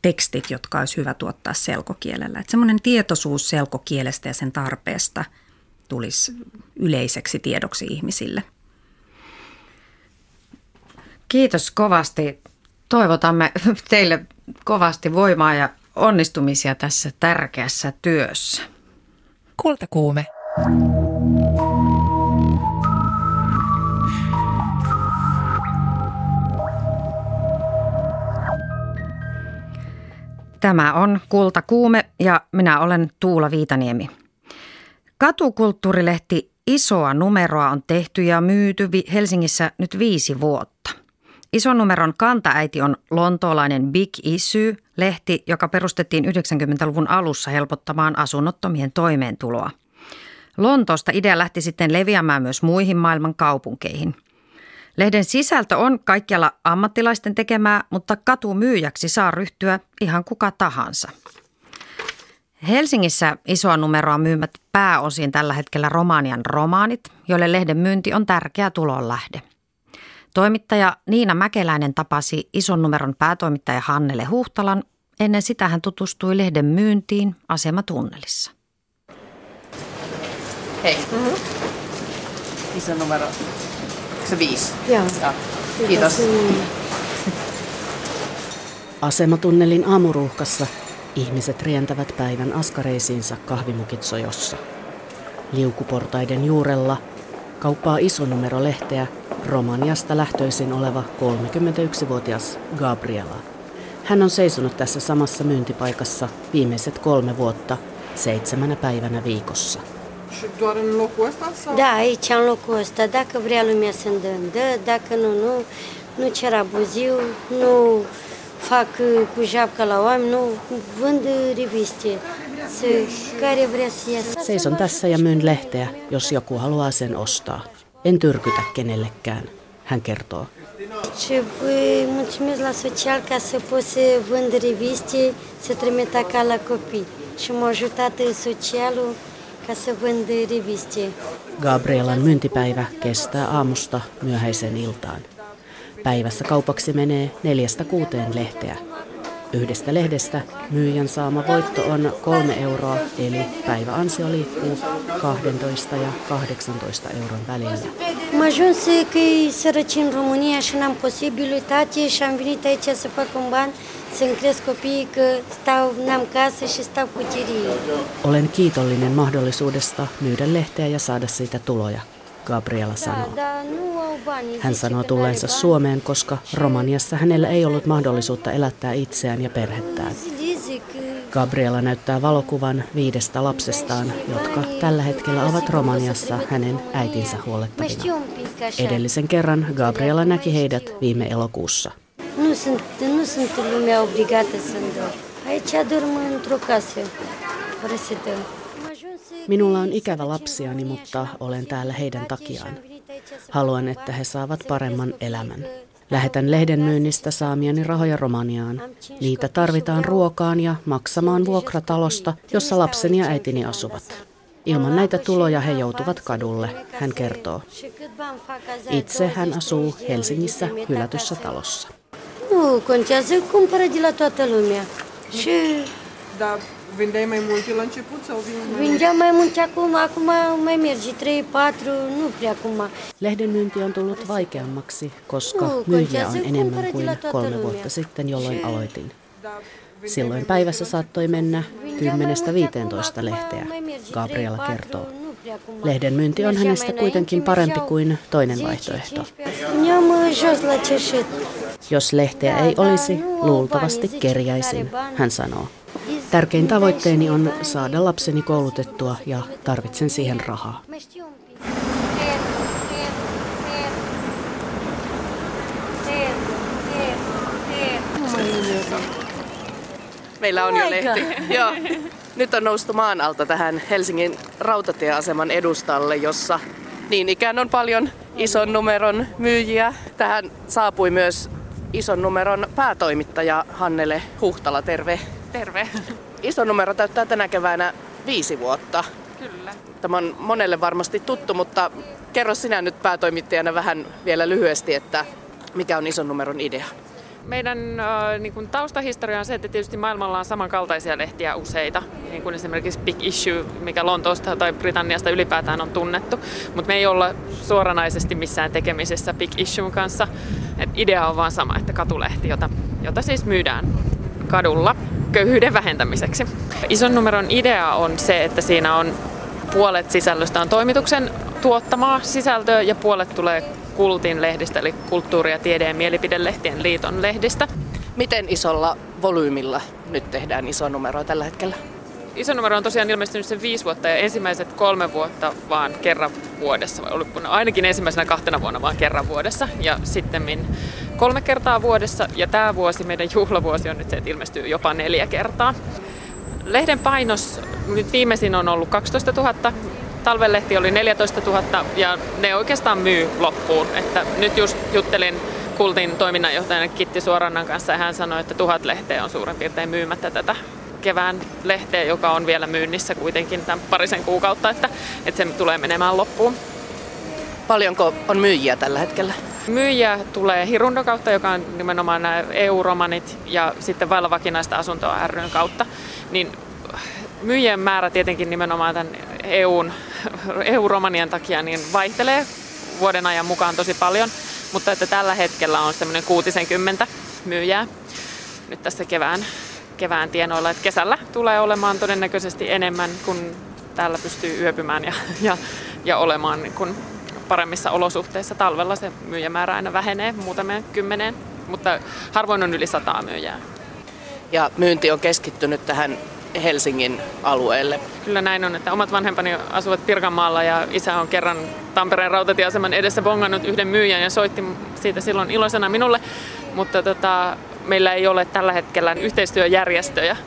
tekstit, jotka olisi hyvä tuottaa selkokielellä. Että semmoinen tietoisuus selkokielestä ja sen tarpeesta tulisi yleiseksi tiedoksi ihmisille. Kiitos kovasti. Toivotamme teille kovasti voimaa ja onnistumisia tässä tärkeässä työssä. Kultakuume. Tämä on Kulta Kuume ja minä olen Tuula Viitaniemi. Katukulttuurilehti Isoa numeroa on tehty ja myyty Helsingissä nyt viisi vuotta. Ison numeron kantaäiti on lontoolainen Big Issue, lehti, joka perustettiin 90-luvun alussa helpottamaan asunnottomien toimeentuloa. Lontoosta idea lähti sitten leviämään myös muihin maailman kaupunkeihin – Lehden sisältö on kaikkialla ammattilaisten tekemää, mutta katumyyjäksi saa ryhtyä ihan kuka tahansa. Helsingissä isoa numeroa myymät pääosin tällä hetkellä Romanian romaanit, joille lehden myynti on tärkeä tulonlähde. Toimittaja Niina Mäkeläinen tapasi ison numeron päätoimittaja Hannele Huhtalan. Ennen sitä hän tutustui lehden myyntiin asematunnelissa. Hei. Mm-hmm. Iso numero se viisi? Joo. Kiitos. Asematunnelin aamuruuhkassa ihmiset rientävät päivän askareisiinsa kahvimukit sojossa. Liukuportaiden juurella kauppaa iso numero lehteä Romaniasta lähtöisin oleva 31-vuotias Gabriela. Hän on seisonut tässä samassa myyntipaikassa viimeiset kolme vuotta seitsemänä päivänä viikossa. Și doar în locul ăsta? Sau? Da, aici, în locul ăsta. Dacă vrea lumea să îndă, dă, dacă nu, nu. Nu cer abuziu, nu fac uh, cu japca la oameni, nu vând reviste. Se, care vrea să iasă. Seison tässä ja myyn lehteä, jos joku haluaa sen ostaa. En tyrkytä kenellekään, hän kertoo. Și vă mulțumesc la social ca să pot să vând reviste, să trimit acasă la copii. Și m-a ajutat uh, socialul să. Gabrielan myyntipäivä kestää aamusta myöhäiseen iltaan. Päivässä kaupaksi menee neljästä kuuteen lehteä. Yhdestä lehdestä myyjän saama voitto on kolme euroa, eli päiväansio liikkuu 12 ja 18 euron välillä. Am ajuns că e sărăci în România și n-am posibilitate și am venit aici să fac un ban, să-mi cresc copiii că stau, n-am casă și stau cu. Olen kiitollinen mahdollisuudesta myydä lehteä ja saada siitä tuloja, Gabriela sanoo. Hän sanoo tulleensa Suomeen, koska Romaniassa hänellä ei ollut mahdollisuutta elättää itseään ja perhettään. Gabriela näyttää valokuvan viidestä lapsestaan, jotka tällä hetkellä ovat Romaniassa hänen äitinsä huolettavina. Edellisen kerran Gabriela näki heidät viime elokuussa. Nu sunt, nu sunt lumea obligată să-mi dau. Aici dorm într-o casă prăsită. Minulla on ikävä lapsiani, mutta olen täällä heidän takiaan. Haluan, että he saavat paremman elämän. Lähetän lehden myynnistä saamiani rahoja Romaniaan. Niitä tarvitaan ruokaan ja maksamaan vuokratalosta, jossa lapseni ja äitini asuvat. Ilman näitä tuloja he joutuvat kadulle, hän kertoo. Itse hän asuu Helsingissä hylätyssä talossa. Nu contează, cumpără de la toată lumea. Și Da, vindeai mai multe la început sau vin mai vindeam mai multe acum, acum mai merge 3, 4, nu prea acum. Lehden myynti on tullut vaikeammaksi, koska myyjiä on enemmän kuin kolme vuotta sitten, jolloin aloitin. Silloin päivässä saattoi mennä 10-15 lehteä, Gabriela kertoo. Lehden myynti on hänestä kuitenkin parempi kuin toinen vaihtoehto. Puneam jos la. Jos lehteä ei olisi, luultavasti kerjäisin, hän sanoo. Tärkein tavoitteeni on saada lapseni koulutettua ja tarvitsen siihen rahaa. Meillä on jo lehti. Joo. Nyt on noustu maan alta tähän Helsingin rautatieaseman edustalle, jossa niin ikään on paljon ison numeron myyjiä. Tähän saapui myös ison numeron päätoimittaja Hannele Huhtala. Terve. Terve. Iso numero täyttää tänä keväänä viisi vuotta. Kyllä. Tämä on monelle varmasti tuttu, mutta kerro sinä nyt päätoimittajana vähän vielä lyhyesti, että mikä on ison numeron idea? Meidän äh, niin kuin taustahistoria on se, että tietysti maailmalla on samankaltaisia lehtiä useita, niin kuin esimerkiksi Big Issue, mikä Lontoosta tai Britanniasta ylipäätään on tunnettu, mutta me ei olla suoranaisesti missään tekemisessä Big Issuen kanssa. Et idea on vaan sama, että katulehti, jota, jota siis myydään kadulla köyhyyden vähentämiseksi. Ison numeron idea on se, että siinä on puolet sisällöstä on toimituksen tuottamaa sisältöä ja puolet tulee Kultin lehdistä, eli kulttuuri- ja tiede- ja mielipidelehtien liiton lehdistä. Miten isolla volyymilla nyt tehdään iso numero tällä hetkellä? Iso numero on tosiaan ilmestynyt sen viisi vuotta ja ensimmäiset kolme vuotta vaan kerran vuodessa, vai ainakin ensimmäisenä kahtena vuonna vaan kerran vuodessa ja sitten kolme kertaa vuodessa ja tämä vuosi, meidän juhlavuosi on nyt se, että ilmestyy jopa neljä kertaa. Lehden painos nyt viimeisin on ollut 12 000 talvelehti oli 14 000 ja ne oikeastaan myy loppuun. Että nyt just juttelin Kultin toiminnanjohtajana Kitti Suorannan kanssa ja hän sanoi, että tuhat lehteä on suurin piirtein myymättä tätä kevään lehteä, joka on vielä myynnissä kuitenkin tämän parisen kuukautta, että, että se tulee menemään loppuun. Paljonko on myyjiä tällä hetkellä? Myyjiä tulee Hirundon kautta, joka on nimenomaan nämä EU-romanit ja sitten vailla vakinaista asuntoa ryn kautta. Niin myyjien määrä tietenkin nimenomaan tämän EUn, EU-romanien takia niin vaihtelee vuoden ajan mukaan tosi paljon, mutta että tällä hetkellä on semmoinen 60 myyjää nyt tässä kevään, kevään tienoilla. Että kesällä tulee olemaan todennäköisesti enemmän, kun täällä pystyy yöpymään ja, ja, ja olemaan niin kun paremmissa olosuhteissa. Talvella se myyjämäärä aina vähenee muutamien kymmeneen, mutta harvoin on yli sataa myyjää. Ja myynti on keskittynyt tähän Helsingin alueelle. Kyllä näin on, että omat vanhempani asuvat Pirkanmaalla ja isä on kerran Tampereen rautatieaseman edessä bongannut yhden myyjän ja soitti siitä silloin iloisena minulle, mutta tota, meillä ei ole tällä hetkellä yhteistyöjärjestöjä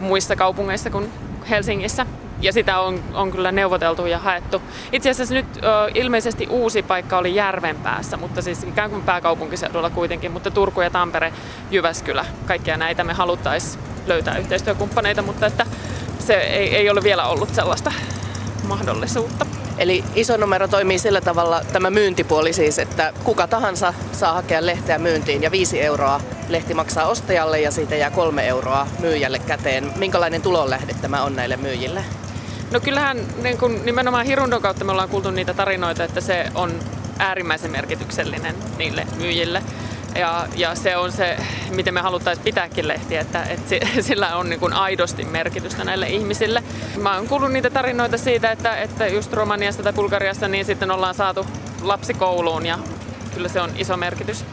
muissa kaupungeissa kuin Helsingissä ja sitä on, on kyllä neuvoteltu ja haettu. Itse asiassa nyt ö, ilmeisesti uusi paikka oli Järvenpäässä, mutta siis ikään kuin pääkaupunkiseudulla kuitenkin, mutta Turku ja Tampere, Jyväskylä, kaikkia näitä me haluttaisiin löytää yhteistyökumppaneita, mutta että se ei, ei ole vielä ollut sellaista mahdollisuutta. Eli iso numero toimii sillä tavalla, tämä myyntipuoli siis, että kuka tahansa saa hakea lehteä myyntiin ja viisi euroa lehti maksaa ostajalle ja siitä jää kolme euroa myyjälle käteen. Minkälainen tulonlähde tämä on näille myyjille? No kyllähän niin kun nimenomaan Hirundon kautta me ollaan kuultu niitä tarinoita, että se on äärimmäisen merkityksellinen niille myyjille. Ja, ja se on se, miten me haluttaisiin pitääkin lehtiä, että, että sillä on niin kuin aidosti merkitystä näille ihmisille. Mä oon kuullut niitä tarinoita siitä, että, että just Romaniassa tai Bulgariassa niin sitten ollaan saatu lapsi kouluun ja kyllä se on iso merkitys.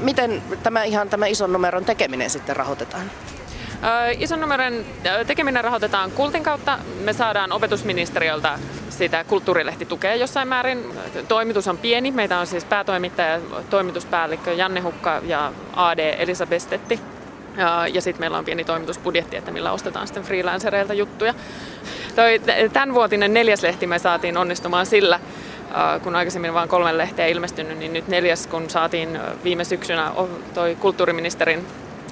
Miten tämä ihan tämä ison numeron tekeminen sitten rahoitetaan? Ison numeron tekeminen rahoitetaan Kultin kautta. Me saadaan opetusministeriöltä sitä kulttuurilehtitukea jossain määrin. Toimitus on pieni. Meitä on siis päätoimittaja, toimituspäällikkö Janne Hukka ja AD Elisa Bestetti. Ja sitten meillä on pieni toimitusbudjetti, että millä ostetaan sitten freelancereilta juttuja. Toi, tämänvuotinen neljäs lehti me saatiin onnistumaan sillä, kun aikaisemmin vain kolme lehteä ilmestynyt, niin nyt neljäs, kun saatiin viime syksynä toi kulttuuriministerin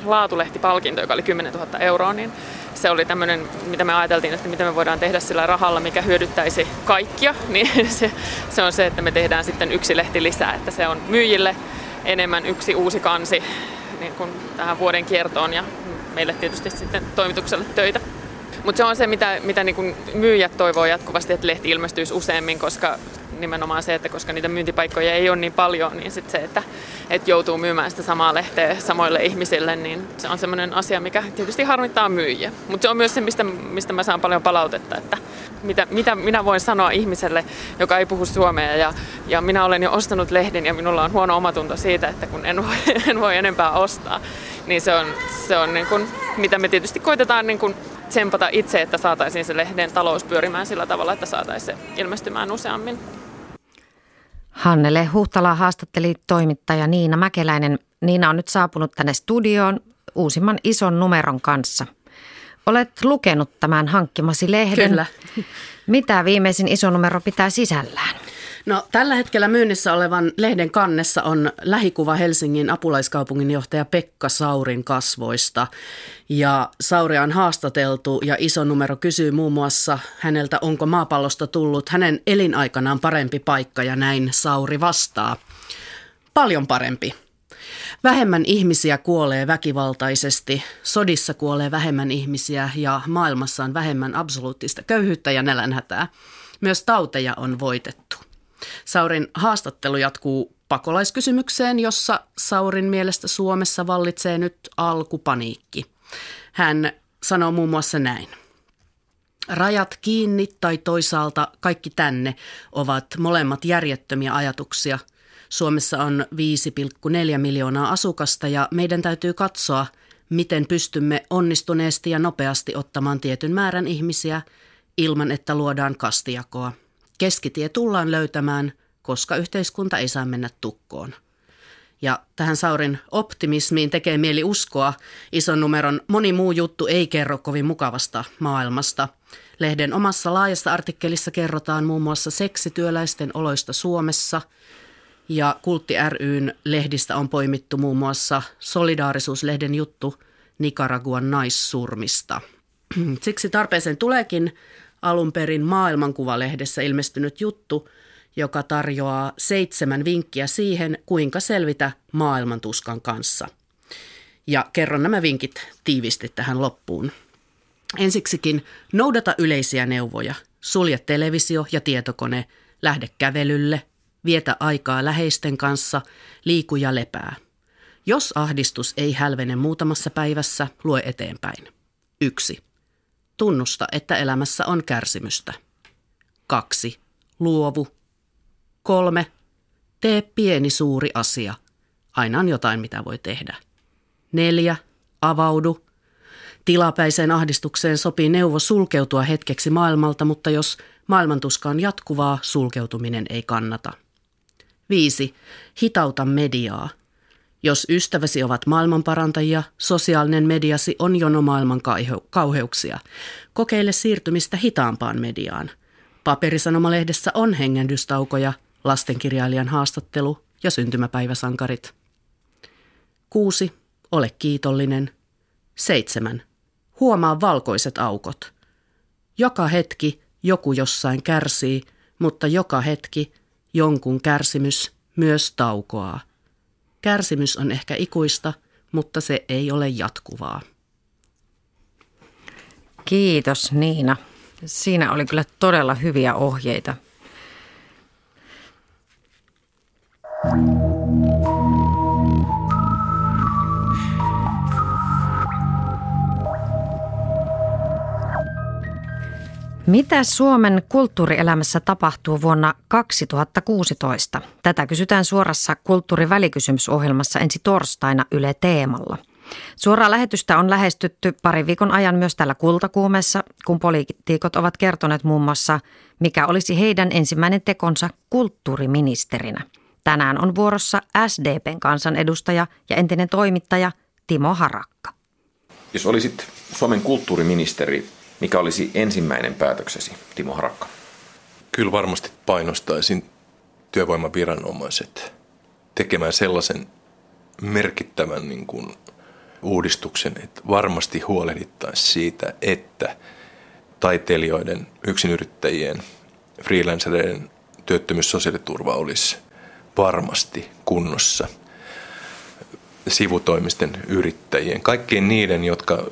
laatulehtipalkinto, joka oli 10 000 euroa, niin se oli tämmöinen, mitä me ajateltiin, että mitä me voidaan tehdä sillä rahalla, mikä hyödyttäisi kaikkia, niin se, se on se, että me tehdään sitten yksi lehti lisää, että se on myyjille enemmän yksi uusi kansi niin kuin tähän vuoden kiertoon ja meille tietysti sitten toimitukselle töitä. Mutta se on se, mitä, mitä niin kuin myyjät toivoo jatkuvasti, että lehti ilmestyisi useammin, koska nimenomaan se, että koska niitä myyntipaikkoja ei ole niin paljon, niin sit se, että, että joutuu myymään sitä samaa lehteä samoille ihmisille, niin se on semmoinen asia, mikä tietysti harmittaa myyjiä. Mutta se on myös se, mistä, mistä mä saan paljon palautetta, että mitä, mitä minä voin sanoa ihmiselle, joka ei puhu suomea ja, ja minä olen jo ostanut lehden ja minulla on huono omatunto siitä, että kun en voi, en voi enempää ostaa, niin se on, se on niin kuin, mitä me tietysti koitetaan niin kuin tsempata itse, että saataisiin se lehden talous pyörimään sillä tavalla, että saataisiin se ilmestymään useammin. Hannele Huhtala haastatteli toimittaja Niina Mäkeläinen. Niina on nyt saapunut tänne studioon uusimman ison numeron kanssa. Olet lukenut tämän hankkimasi lehden. Kyllä. Mitä viimeisin iso numero pitää sisällään? No, tällä hetkellä myynnissä olevan lehden kannessa on lähikuva Helsingin apulaiskaupunginjohtaja Pekka Saurin kasvoista. Ja Sauria on haastateltu ja iso numero kysyy muun muassa häneltä, onko maapallosta tullut hänen elinaikanaan parempi paikka ja näin Sauri vastaa. Paljon parempi. Vähemmän ihmisiä kuolee väkivaltaisesti, sodissa kuolee vähemmän ihmisiä ja maailmassa on vähemmän absoluuttista köyhyyttä ja nälänhätää. Myös tauteja on voitettu. Saurin haastattelu jatkuu pakolaiskysymykseen, jossa Saurin mielestä Suomessa vallitsee nyt alkupaniikki. Hän sanoo muun muassa näin. Rajat kiinni tai toisaalta kaikki tänne ovat molemmat järjettömiä ajatuksia. Suomessa on 5,4 miljoonaa asukasta ja meidän täytyy katsoa, miten pystymme onnistuneesti ja nopeasti ottamaan tietyn määrän ihmisiä ilman, että luodaan kastijakoa – Keskitie tullaan löytämään, koska yhteiskunta ei saa mennä tukkoon. Ja tähän Saurin optimismiin tekee mieli uskoa. Ison numeron moni muu juttu ei kerro kovin mukavasta maailmasta. Lehden omassa laajassa artikkelissa kerrotaan muun muassa seksityöläisten oloista Suomessa. Ja Kultti ryn lehdistä on poimittu muun muassa Solidaarisuuslehden juttu Nicaraguan naissurmista. Siksi tarpeeseen tuleekin alun perin maailmankuvalehdessä ilmestynyt juttu, joka tarjoaa seitsemän vinkkiä siihen, kuinka selvitä maailmantuskan kanssa. Ja kerron nämä vinkit tiivisti tähän loppuun. Ensiksikin noudata yleisiä neuvoja. Sulje televisio ja tietokone, lähde kävelylle, vietä aikaa läheisten kanssa, liiku ja lepää. Jos ahdistus ei hälvene muutamassa päivässä, lue eteenpäin. 1. Tunnusta, että elämässä on kärsimystä. 2. Luovu. 3. Tee pieni suuri asia. Aina on jotain, mitä voi tehdä. 4. Avaudu. Tilapäiseen ahdistukseen sopii neuvo sulkeutua hetkeksi maailmalta, mutta jos maailmantuska on jatkuvaa, sulkeutuminen ei kannata. 5. Hitauta mediaa. Jos ystäväsi ovat maailmanparantajia, sosiaalinen mediasi on jono maailman kauheuksia. Kokeile siirtymistä hitaampaan mediaan. Paperisanomalehdessä on hengähdystaukoja, lastenkirjailijan haastattelu ja syntymäpäiväsankarit. 6. Ole kiitollinen. 7. Huomaa valkoiset aukot. Joka hetki joku jossain kärsii, mutta joka hetki jonkun kärsimys myös taukoaa. Kärsimys on ehkä ikuista, mutta se ei ole jatkuvaa. Kiitos Niina. Siinä oli kyllä todella hyviä ohjeita. Mitä Suomen kulttuurielämässä tapahtuu vuonna 2016? Tätä kysytään suorassa kulttuurivälikysymysohjelmassa ensi torstaina Yle Teemalla. Suoraa lähetystä on lähestytty pari viikon ajan myös täällä Kultakuumessa, kun poliitikot ovat kertoneet muun muassa, mikä olisi heidän ensimmäinen tekonsa kulttuuriministerinä. Tänään on vuorossa SDPn kansanedustaja ja entinen toimittaja Timo Harakka. Jos olisit Suomen kulttuuriministeri, mikä olisi ensimmäinen päätöksesi, Timo Harakka? Kyllä varmasti painostaisin työvoimaviranomaiset tekemään sellaisen merkittävän niin kuin uudistuksen, että varmasti huolehdittaisiin siitä, että taiteilijoiden, yksinyrittäjien, freelancereiden työttömyyssosiaaliturva olisi varmasti kunnossa. Sivutoimisten yrittäjien, kaikkien niiden, jotka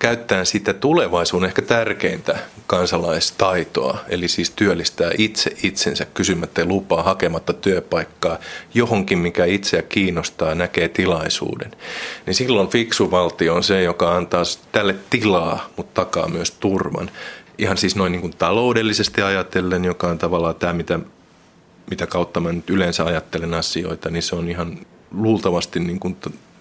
käyttää sitä tulevaisuuden ehkä tärkeintä kansalaistaitoa, eli siis työllistää itse itsensä kysymättä lupaa, hakematta työpaikkaa johonkin, mikä itseä kiinnostaa, näkee tilaisuuden. Niin silloin fiksu valtio on se, joka antaa tälle tilaa, mutta takaa myös turvan. Ihan siis noin niin kuin taloudellisesti ajatellen, joka on tavallaan tämä, mitä, mitä kautta mä nyt yleensä ajattelen asioita, niin se on ihan luultavasti niin kuin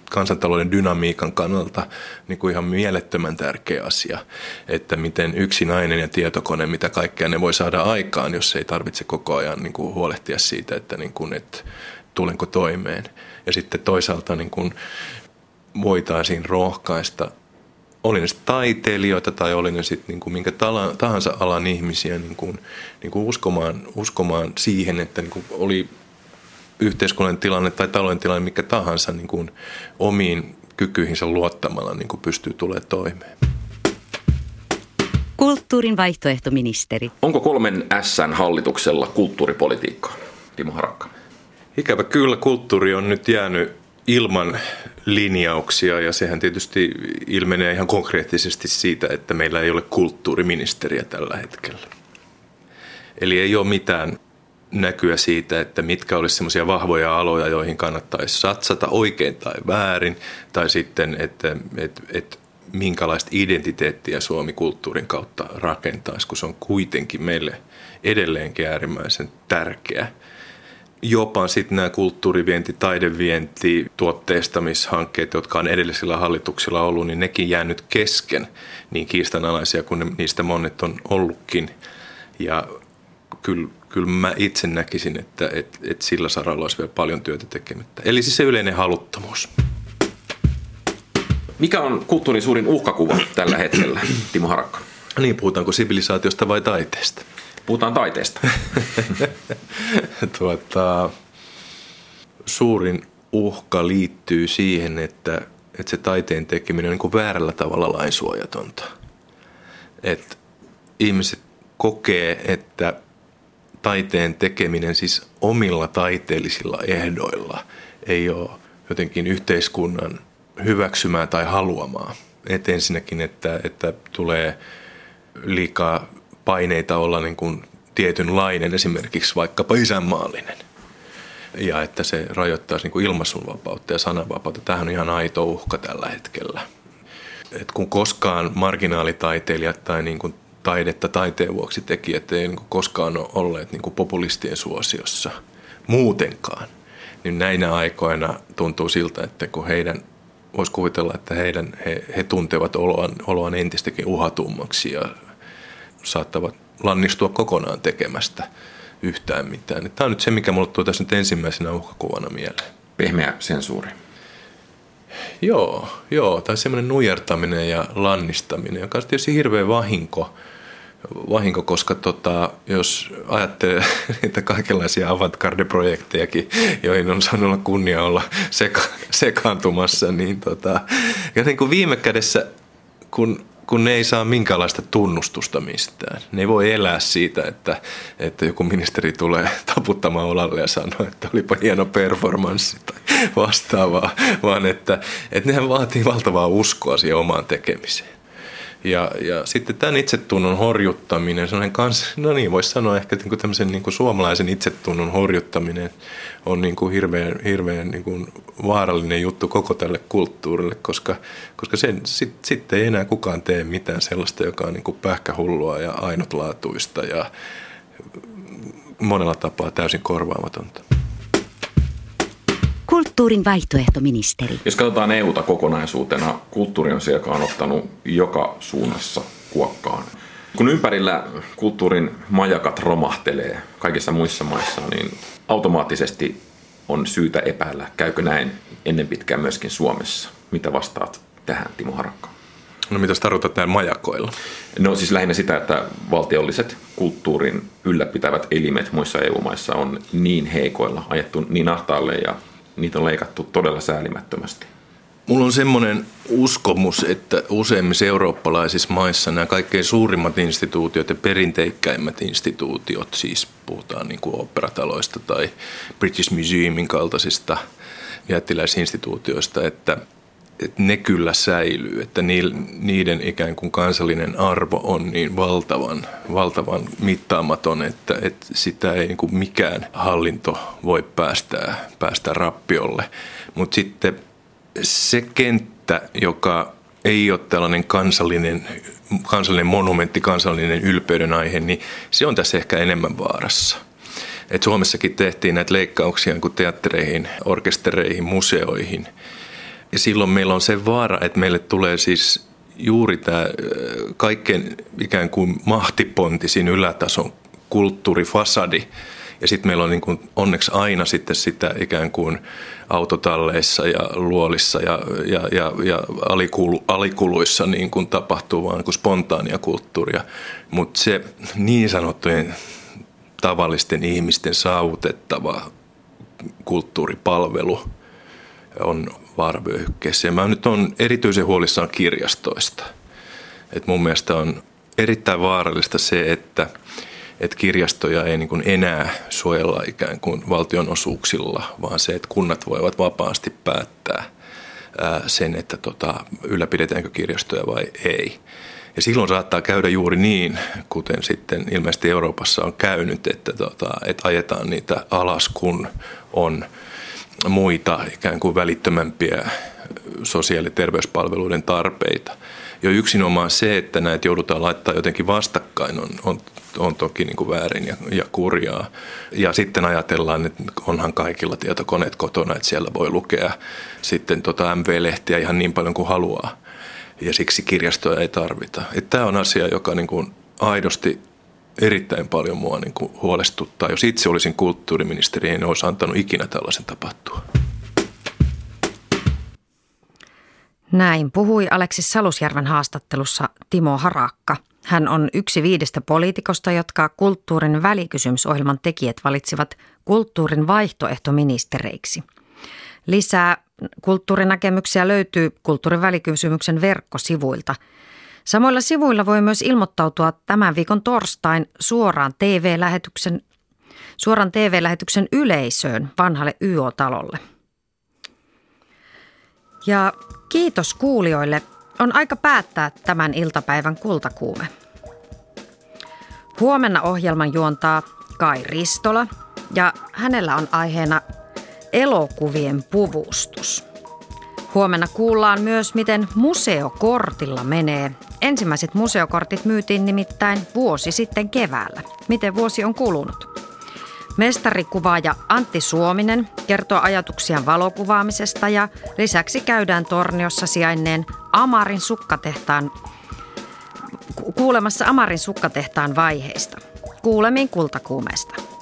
kansantalouden dynamiikan kannalta niin kuin ihan mielettömän tärkeä asia, että miten yksi nainen ja tietokone, mitä kaikkea ne voi saada aikaan, jos ei tarvitse koko ajan niin kuin huolehtia siitä, että, niin kuin, että tulenko toimeen. Ja sitten toisaalta niin kuin voitaisiin rohkaista oli ne sitten taiteilijoita tai oli ne sitten niin kuin minkä tahansa alan ihmisiä niin kuin, niin kuin uskomaan, uskomaan siihen, että niin kuin oli yhteiskunnan tilanne tai talouden tilanne mikä tahansa niin kuin omiin kykyihinsä luottamalla niin kuin pystyy tulemaan toimeen. Kulttuurin vaihtoehtoministeri. Onko kolmen Sn hallituksella kulttuuripolitiikkaa? Timo Harakka. Ikävä kyllä kulttuuri on nyt jäänyt ilman linjauksia ja sehän tietysti ilmenee ihan konkreettisesti siitä, että meillä ei ole kulttuuriministeriä tällä hetkellä. Eli ei ole mitään näkyä siitä, että mitkä olisi semmoisia vahvoja aloja, joihin kannattaisi satsata oikein tai väärin, tai sitten, että, että, että minkälaista identiteettiä Suomi kulttuurin kautta rakentaisi, kun se on kuitenkin meille edelleenkin äärimmäisen tärkeä. Jopa sitten nämä kulttuurivienti, taidevienti, tuotteistamishankkeet, jotka on edellisillä hallituksilla ollut, niin nekin jäänyt kesken niin kiistanalaisia kuin niistä monet on ollutkin. Ja kyllä kyllä mä itse näkisin, että, että, että sillä saralla olisi vielä paljon työtä tekemättä. Eli siis se yleinen haluttomuus. Mikä on kulttuurin suurin uhkakuva tällä hetkellä, Timo Harakka? Niin, puhutaanko sivilisaatiosta vai taiteesta? Puhutaan taiteesta. tuota, suurin uhka liittyy siihen, että, että se taiteen tekeminen on niin kuin väärällä tavalla lainsuojatonta. Että ihmiset kokee, että taiteen tekeminen siis omilla taiteellisilla ehdoilla ei ole jotenkin yhteiskunnan hyväksymää tai haluamaa. Et ensinnäkin, että, että tulee liikaa paineita olla niin kuin tietynlainen, esimerkiksi vaikkapa isänmaallinen. Ja että se rajoittaisi niin ilmaisunvapautta ja sananvapautta. Tämähän on ihan aito uhka tällä hetkellä. Et kun koskaan marginaalitaiteilijat tai niin kuin taidetta taiteen vuoksi tekijät ei niin koskaan ole olleet niin populistien suosiossa muutenkaan. Niin näinä aikoina tuntuu siltä, että kun heidän, voisi kuvitella, että heidän, he, he tuntevat oloaan, oloaan entistäkin uhatummaksi ja saattavat lannistua kokonaan tekemästä yhtään mitään. Tämä on nyt se, mikä mulle tuo tässä nyt ensimmäisenä uhkakuvana mieleen. Pehmeä sensuuri. Joo, joo, tai semmoinen nujertaminen ja lannistaminen, joka on tietysti hirveä vahinko – vahinko, koska tota, jos ajattelee niitä kaikenlaisia avantgarde-projektejakin, joihin on saanut olla kunnia olla seka, sekaantumassa, niin, tota, ja niin kuin viime kädessä, kun kun ne ei saa minkäänlaista tunnustusta mistään. Ne ei voi elää siitä, että, että joku ministeri tulee taputtamaan olalle ja sanoo, että olipa hieno performanssi tai vastaavaa, vaan että, että nehän vaatii valtavaa uskoa siihen omaan tekemiseen. Ja, ja sitten tämän itsetunnon horjuttaminen, sellainen kans, no niin, voisi sanoa ehkä niin kuin tämmöisen niin kuin suomalaisen itsetunnon horjuttaminen on niin kuin hirveän, hirveän niin kuin vaarallinen juttu koko tälle kulttuurille, koska, koska sen, sitten sit ei enää kukaan tee mitään sellaista, joka on niin kuin pähkähullua ja ainutlaatuista ja monella tapaa täysin korvaamatonta. Kulttuurin vaihtoehtoministeri. Jos katsotaan EUta kokonaisuutena, kulttuuri on se, joka on ottanut joka suunnassa kuokkaan. Kun ympärillä kulttuurin majakat romahtelee kaikissa muissa maissa, niin automaattisesti on syytä epäillä, käykö näin ennen pitkään myöskin Suomessa. Mitä vastaat tähän, Timo Harakka? No mitä tarkoitat näin majakoilla? No siis lähinnä sitä, että valtiolliset kulttuurin ylläpitävät elimet muissa EU-maissa on niin heikoilla, ajettu niin ahtaalle ja niitä on leikattu todella säälimättömästi. Mulla on semmoinen uskomus, että useimmissa eurooppalaisissa maissa nämä kaikkein suurimmat instituutiot ja perinteikkäimmät instituutiot, siis puhutaan niin kuin operataloista tai British Museumin kaltaisista jättiläisinstituutioista, että, että ne kyllä säilyy, että niiden ikään kuin kansallinen arvo on niin valtavan, valtavan mittaamaton, että, että sitä ei niin kuin mikään hallinto voi päästää, päästä rappiolle. Mutta sitten se kenttä, joka ei ole tällainen kansallinen, kansallinen monumentti, kansallinen ylpeyden aihe, niin se on tässä ehkä enemmän vaarassa. Et Suomessakin tehtiin näitä leikkauksia kuin teattereihin, orkestereihin, museoihin. Ja silloin meillä on se vaara, että meille tulee siis juuri tämä kaikkein ikään kuin mahtipontisin ylätason kulttuurifasadi – ja sitten meillä on niin kuin onneksi aina sitten sitä ikään kuin autotalleissa ja luolissa ja, ja, ja, ja alikulu, alikuluissa niin kuin tapahtuu vaan niin spontaania kulttuuria. Mutta se niin sanottujen tavallisten ihmisten saavutettava kulttuuripalvelu on vaaravyöhykkeessä. Ja mä nyt on erityisen huolissaan kirjastoista. Et mun mielestä on erittäin vaarallista se, että – että kirjastoja ei niin enää suojella ikään kuin valtionosuuksilla, vaan se, että kunnat voivat vapaasti päättää sen, että tota, ylläpidetäänkö kirjastoja vai ei. Ja silloin saattaa käydä juuri niin, kuten sitten ilmeisesti Euroopassa on käynyt, että, tota, että ajetaan niitä alas, kun on muita ikään kuin välittömämpiä sosiaali- ja terveyspalveluiden tarpeita. Jo yksinomaan se, että näitä joudutaan laittaa jotenkin vastakkain, on, on on toki niin kuin väärin ja, ja kurjaa. Ja sitten ajatellaan, että onhan kaikilla tietokoneet kotona, että siellä voi lukea sitten tota MV-lehtiä ihan niin paljon kuin haluaa. Ja siksi kirjastoja ei tarvita. Että tämä on asia, joka niin kuin aidosti erittäin paljon mua niin kuin huolestuttaa. Jos itse olisin kulttuuriministeri, en olisi antanut ikinä tällaisen tapahtua. Näin puhui Aleksis Salusjärven haastattelussa Timo Harakka – hän on yksi viidestä poliitikosta, jotka kulttuurin välikysymysohjelman tekijät valitsivat kulttuurin vaihtoehtoministereiksi. Lisää kulttuurinäkemyksiä löytyy kulttuurin välikysymyksen verkkosivuilta. Samoilla sivuilla voi myös ilmoittautua tämän viikon torstain suoraan TV-lähetyksen, suoran TV-lähetyksen yleisöön vanhalle YO-talolle. Ja kiitos kuulijoille on aika päättää tämän iltapäivän kultakuume. Huomenna ohjelman juontaa Kai Ristola ja hänellä on aiheena elokuvien puvustus. Huomenna kuullaan myös, miten museokortilla menee. Ensimmäiset museokortit myytiin nimittäin vuosi sitten keväällä. Miten vuosi on kulunut? Mestarikuvaaja Antti Suominen kertoo ajatuksiaan valokuvaamisesta ja lisäksi käydään Torniossa sijainneen Amarin sukkatehtaan kuulemassa Amarin sukkatehtaan vaiheista. Kuulemiin kultakuumeesta.